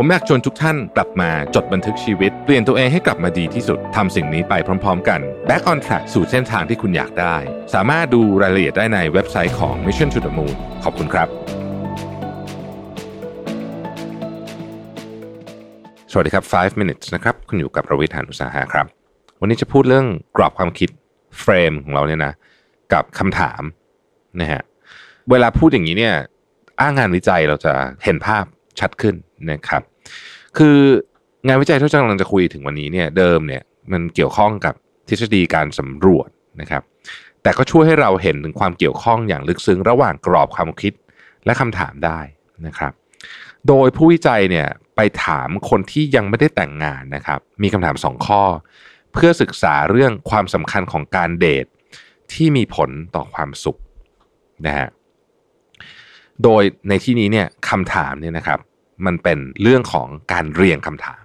ผมอยากชวนทุกท่านกลับมาจดบันทึกชีวิต เปลี่ยนตัวเองให้กลับมาดีที่สุดทำสิ่งนี้ไปพร้อม ๆ กัน Back on Track สู่เส้นทางที่คุณอยากได้ สามารถดูรายละเอียดได้ในเว็บไซต์ของ Mission to the Moon ขอบคุณครับ สวัสดีครับ 5 minutes นะครับ คุณอยู่กับประวิทยานุสาหะครับ วันนี้จะพูดเรื่องกรอบความคิดเฟรมของเราเนี่ยนะ กับคำถามนะฮะ เวลาพูดอย่างนี้เนี่ย อ้างงานวิจัยเราจะเห็นภาพ ชัดขึ้นนะครับ คืองานวิจัยที่เรากำลังจะคุยถึงวันนี้เนี่ยเดิมเนี่ยมันเกี่ยวข้องกับทฤษฎีการสำรวจนะครับ แต่ก็ช่วยให้เราเห็นถึงความเกี่ยวข้องอย่างลึกซึ้งระหว่างกรอบความคิดและคำถามได้นะครับ โดยผู้วิจัยเนี่ยไปถามคนที่ยังไม่ได้แต่งงานนะครับ มีคำถามสองข้อ เพื่อศึกษาเรื่องความสำคัญของการเดทที่มีผลต่อความสุขนะฮะ โดยในที่นี้เนี่ยคำถามเนี่ยนะครับมันเป็นเรื่องของการเรียงคำถาม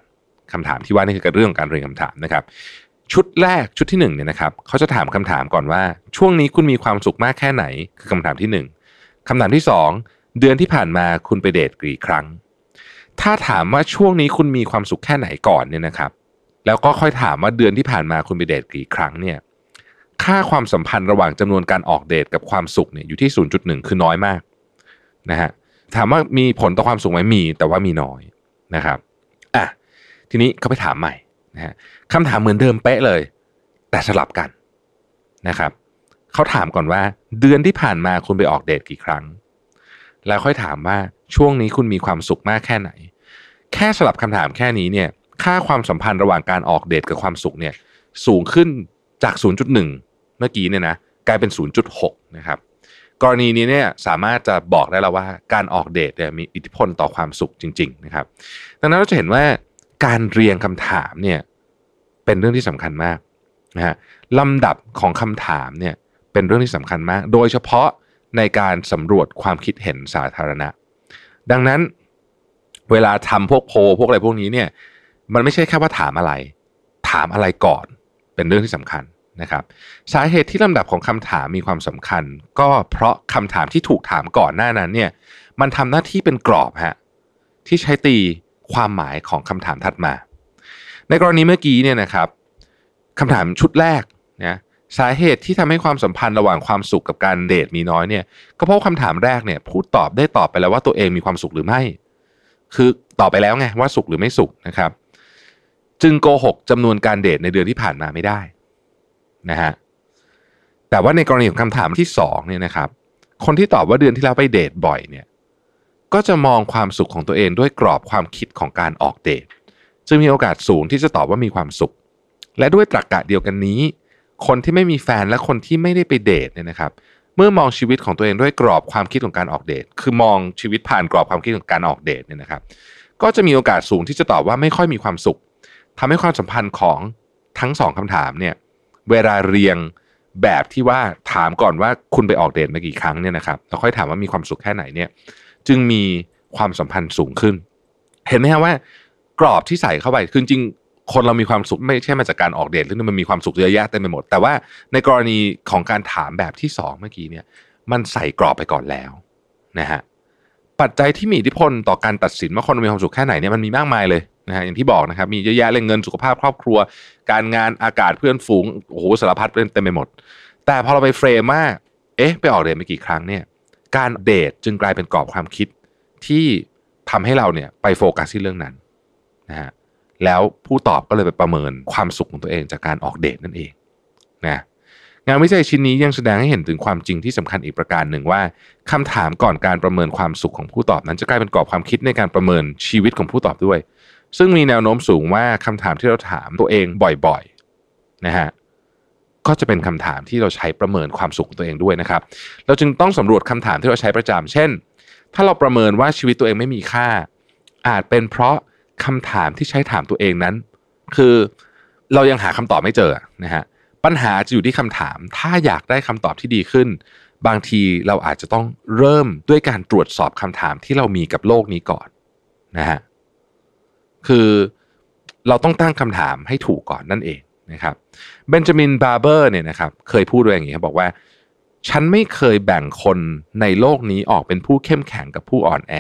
คำถามที่ว่านี่คือเรื่องการเรียงคำถามนะครับ ชุดแรกชุดที่หนึ่งเนี่ยนะครับเขาจะถามคำถามก่อนว่า ช่วงนี้คุณมีความสุขมากแค่ไหน คือคำถามที่หนึ่งคำถามที่สองเดือนที่ผ่านมาคุณไปเดทกี่ครั้ง ถ้าถามว่าช่วงนี้คุณมีความสุขแค่ไหนก่อนเนี่ยนะครับ แล้วก็ค่อยถามว่าเดือนที่ผ่านมาคุณไปเดทกี่ครั้งเนี่ยค่าความสัมพันธ์ระหว่างจำนวนการออกเดทกับความสุขเนี่ยอยู่ที่ 0.1 คือน้อยมาก นะฮะถามว่ามีผลต่อความสุขไหมมี แต่ว่ามีน้อยนะครับอะทีนี้เขาไปถามใหม่นะฮะคำถามเหมือนเดิมเป๊ะเลย แต่สลับกันนะครับเขาถามก่อนว่า เดือนที่ผ่านมาคุณไปออกเดทกี่ครั้ง แล้วค่อยถามว่าช่วงนี้คุณมีความสุขมากแค่ไหน แค่สลับคำถามแค่นี้เนี่ย ค่าความสัมพันธ์ระหว่างการออกเดทกับความสุขเนี่ย สูงขึ้นจาก 0.1 เมื่อกี้เนี่ยนะกลายเป็น 0.6 นะครับ กรณีนี้เนี่ยสามารถจะบอกได้แล้วว่าการออกเดทเนี่ยมีอิทธิพลต่อความสุขจริง ๆ นะครับ ดังนั้นเราจะเห็นว่าการเรียงคำถามเนี่ยเป็นเรื่องที่สำคัญมากนะฮะลำดับของคำถามเนี่ยเป็นเรื่องที่สำคัญมาก โดยเฉพาะในการสำรวจความคิดเห็นสาธารณะ ดังนั้นเวลาทำพวกโพลพวกอะไรพวกนี้เนี่ยมันไม่ใช่แค่ว่าถามอะไร ถามอะไรก่อนเป็นเรื่องที่สำคัญ นะครับสาเหตุที่ลำดับของคำถามมีความสำคัญ ก็เพราะคำถามที่ถูกถามก่อนหน้านั้นเนี่ยมันทำหน้าที่เป็นกรอบฮะที่ใช้ตีความหมายของคำถามถัดมา ในกรณีเมื่อกี้เนี่ยนะครับคำถามชุดแรกนะสาเหตุที่ทำให้ความสัมพันธ์ระหว่างความสุขกับการเดทมีน้อยเนี่ยก็เพราะคำถามแรกเนี่ยพูดตอบได้ตอบไปแล้วว่าตัวเองมีความสุขหรือไม่ คือตอบไปแล้วไงว่าสุขหรือไม่สุขนะครับ จึงโกหกจำนวนการเดทในเดือนที่ผ่านมาไม่ได้ นะฮะแต่ว่าในกรณีของคำถามที่สองเนี่ยนะครับ คนที่ตอบว่าเดือนที่แล้วไปเดทบ่อยเนี่ยก็จะมองความสุขของตัวเองด้วยกรอบความคิดของการออกเดทจึงมีโอกาสสูงที่จะตอบว่ามีความสุข และด้วยตรรกกะเดียวกันนี้ คนที่ไม่มีแฟนและคนที่ไม่ได้ไปเดทเนี่ยนะครับ เมื่อมองชีวิตของตัวเองด้วยกรอบความคิดของการออกเดทคือมองชีวิตผ่านกรอบความคิดของการออกเดทเนี่ยนะครับ ก็จะมีโอกาสสูงที่จะตอบว่าไม่ค่อยมีความสุขทำให้ความสัมพันธ์ของทั้งสองคำถามเนี่ย เวลาเรียงแบบที่ว่าถามก่อนว่าคุณไปออกเดทมากี่ครั้งเนี่ยนะครับแล้วค่อยถามว่ามีความสุขแค่ไหนเนี่ย จึงมีความสัมพันธ์สูงขึ้น เห็นไหมฮะว่า กรอบที่ใส่เข้าไปคือจริงคนเรามีความสุขไม่ใช่มาจากการออกเดทซึ่งมันมีความสุขเยอะแยะเต็มไปหมด แต่ว่าในกรณีของการถามแบบที่สองเมื่อกี้เนี่ยมันใส่กรอบไปก่อนแล้วนะฮะปัจจัยที่มีอิทธิพลต่อการตัดสินว่าคนมีความสุขแค่ไหนเนี่ยมันมีมากมายเลย นะฮะอย่างที่บอกนะครับ มีเยอะแยะเลยเงินสุขภาพครอบครัว การงานอากาศเพื่อนฝูงโอ้โหสารพัดเต็มไปหมด แต่พอเราไปเฟรมว่าเอ๊ะ ไปออกเดทไปกี่ครั้งเนี่ย การเดทจึงกลายเป็นกรอบความคิดที่ทำให้เราเนี่ยไปโฟกัสที่เรื่องนั้นนะฮะแล้วผู้ตอบก็เลยไปประเมินความสุขของตัวเองจากการออกเดทนั่นเองนะงานวิจัยชิ้นนี้ยังแสดงให้เห็นถึงความจริงที่สำคัญอีกประการหนึ่งว่าคำถามก่อนการประเมินความสุขของผู้ตอบนั้นจะกลายเป็นกรอบความคิดในการประเมินชีวิตของผู้ตอบด้วย ซึ่งมีแนวโน้มสูงว่าคำถามที่เราถามตัวเองบ่อยๆนะฮะก็จะเป็นคำถามที่เราใช้ประเมินความสุขของตัวเองด้วยนะครับ เราจึงต้องสำรวจคำถามที่เราใช้ประจำเช่น ถ้าเราประเมินว่าชีวิตตัวเองไม่มีค่า อาจเป็นเพราะคำถามที่ใช้ถามตัวเองนั้น คือเรายังหาคำตอบไม่เจอนะฮะปัญหาจะอยู่ที่คำถาม ถ้าอยากได้คำตอบที่ดีขึ้น บางทีเราอาจจะต้องเริ่มด้วยการตรวจสอบคำถามที่เรามีกับโลกนี้ก่อนนะฮะ คือเราต้องตั้งคำถามให้ถูกก่อนนั่นเองนะครับเบนจามินบาร์เบอร์เนี่ยนะครับเคยพูดไว้อย่างนี้ครับบอกว่า ฉันไม่เคยแบ่งคนในโลกนี้ออกเป็นผู้เข้มแข็งกับผู้อ่อนแอ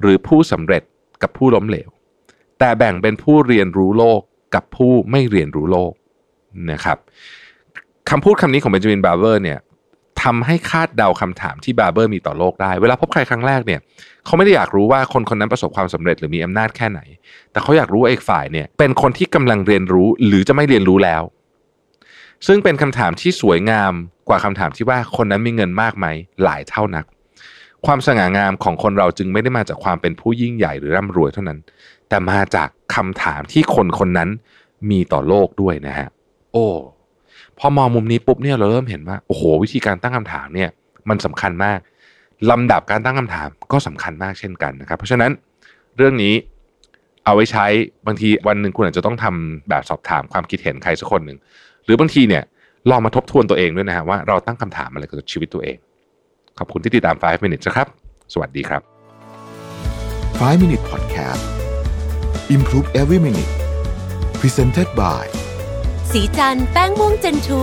หรือผู้สำเร็จกับผู้ล้มเหลว แต่แบ่งเป็นผู้เรียนรู้โลกกับผู้ไม่เรียนรู้โลกนะครับคำพูดคำนี้ของเบนจามินบาร์เบอร์เนี่ย ทำให้คาดเดาคำถามที่บาร์เบอร์มีต่อโลกได้ เวลาพบใครครั้งแรกเนี่ยเขาไม่ได้อยากรู้ว่าคนคนนั้นประสบความสำเร็จหรือมีอำนาจแค่ไหน แต่เขาอยากรู้ว่าอีกฝ่ายเนี่ยเป็นคนที่กำลังเรียนรู้หรือจะไม่เรียนรู้แล้ว ซึ่งเป็นคำถามที่สวยงามกว่าคำถามที่ว่าคนนั้นมีเงินมากไหมหลายเท่านัก ความสง่างามของคนเราจึงไม่ได้มาจากความเป็นผู้ยิ่งใหญ่หรือร่ำรวยเท่านั้น แต่มาจากคำถามที่คนคนนั้นมีต่อโลกด้วยนะฮะ โอ้ พอมองมุมนี้ปุ๊บเนี่ยเราเริ่มเห็นว่าโอ้โหวิธีการตั้งคำถามเนี่ยมันสำคัญมากลำดับการตั้งคำถามก็สำคัญมากเช่นกันนะครับ เพราะฉะนั้นเรื่องนี้เอาไว้ใช้บางทีวันหนึ่งคุณอาจจะต้องทำแบบสอบถามความคิดเห็นใครสักคนหนึ่งหรือบางทีเนี่ยลองมาทบทวนตัวเองด้วยนะฮะว่าเราตั้งคำถามอะไรกับชีวิตตัวเอง ขอบคุณที่ติดตาม 5 minutes นะครับ สวัสดีครับ 5 Minute Podcast Improve Every Minute Presented by สีจันแป้งม่วงเจนทู